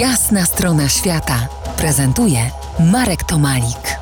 Jasna strona świata prezentuje Marek Tomalik.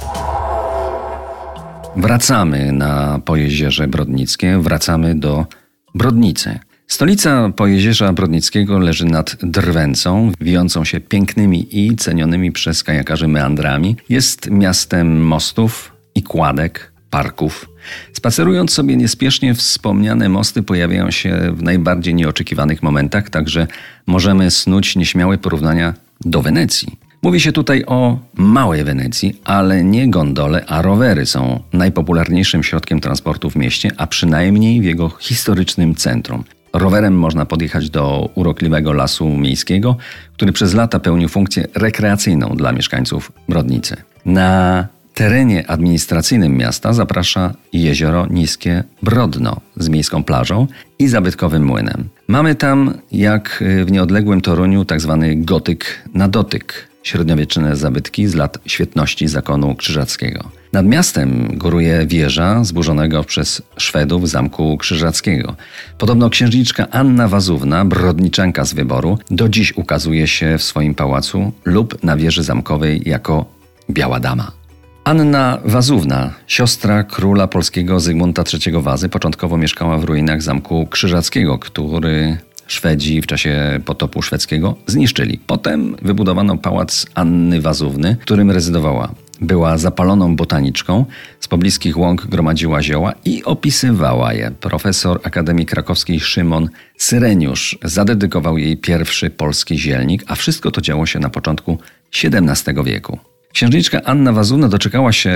Wracamy na Pojezierze Brodnickie, wracamy do Brodnicy. Stolica Pojezierza Brodnickiego leży nad Drwęcą, wijącą się pięknymi i cenionymi przez kajakarzy meandrami. Jest miastem mostów i kładek, parków. Spacerując sobie niespiesznie, wspomniane mosty pojawiają się w najbardziej nieoczekiwanych momentach, także możemy snuć nieśmiałe porównania do Wenecji. Mówi się tutaj o małej Wenecji, ale nie gondole, a rowery są najpopularniejszym środkiem transportu w mieście, a przynajmniej w jego historycznym centrum. Rowerem można podjechać do urokliwego lasu miejskiego, który przez lata pełnił funkcję rekreacyjną dla mieszkańców Brodnicy. Na terenie administracyjnym miasta zaprasza jezioro Niskie Brodno z miejską plażą i zabytkowym młynem. Mamy tam, jak w nieodległym Toruniu, tzw. Tak gotyk na dotyk, średniowieczne zabytki z lat świetności zakonu krzyżackiego. Nad miastem góruje wieża zburzonego przez Szwedów zamku krzyżackiego. Podobno księżniczka Anna Wazówna, brodniczanka z wyboru, do dziś ukazuje się w swoim pałacu lub na wieży zamkowej jako Biała Dama. Anna Wazówna, siostra króla polskiego Zygmunta III Wazy, początkowo mieszkała w ruinach zamku krzyżackiego, który Szwedzi w czasie potopu szwedzkiego zniszczyli. Potem wybudowano pałac Anny Wazówny, w którym rezydowała. Była zapaloną botaniczką, z pobliskich łąk gromadziła zioła i opisywała je. Profesor Akademii Krakowskiej Szymon Syreniusz zadedykował jej pierwszy polski zielnik, a wszystko to działo się na początku XVII wieku. Księżniczka Anna Wazuna doczekała się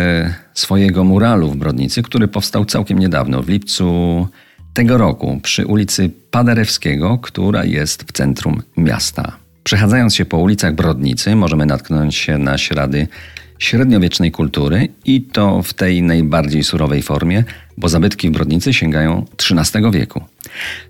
swojego muralu w Brodnicy, który powstał całkiem niedawno, w lipcu tego roku, przy ulicy Paderewskiego, która jest w centrum miasta. Przechadzając się po ulicach Brodnicy, możemy natknąć się na ślady średniowiecznej kultury i to w tej najbardziej surowej formie, bo zabytki w Brodnicy sięgają XIII wieku.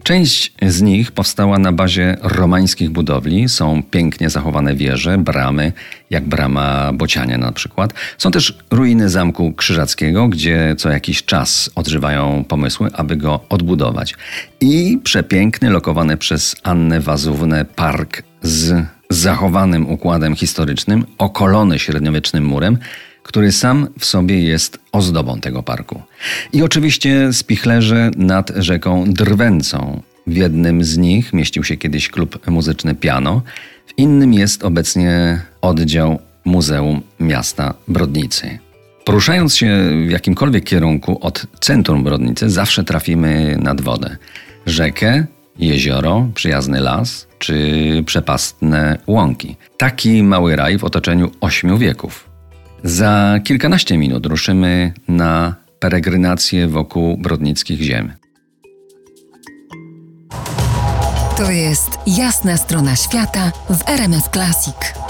Część z nich powstała na bazie romańskich budowli. Są pięknie zachowane wieże, bramy, jak brama Bociania na przykład. Są też ruiny Zamku Krzyżackiego, gdzie co jakiś czas odżywają pomysły, aby go odbudować. I przepiękny, lokowany przez Annę Wazuwnę park z zachowanym układem historycznym, okolony średniowiecznym murem, który sam w sobie jest ozdobą tego parku. I oczywiście spichlerze nad rzeką Drwęcą. W jednym z nich mieścił się kiedyś klub muzyczny Piano, w innym jest obecnie oddział Muzeum Miasta Brodnicy. Poruszając się w jakimkolwiek kierunku od centrum Brodnicy, zawsze trafimy nad wodę. Rzekę, jezioro, przyjazny las czy przepastne łąki. Taki mały raj w otoczeniu ośmiu wieków. Za kilkanaście minut ruszymy na peregrinację wokół brodnickich ziem. To jest jasna strona świata w RMS Classic.